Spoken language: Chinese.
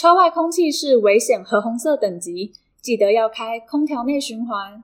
车外空气是危险和红色等级记得要开空调内循环。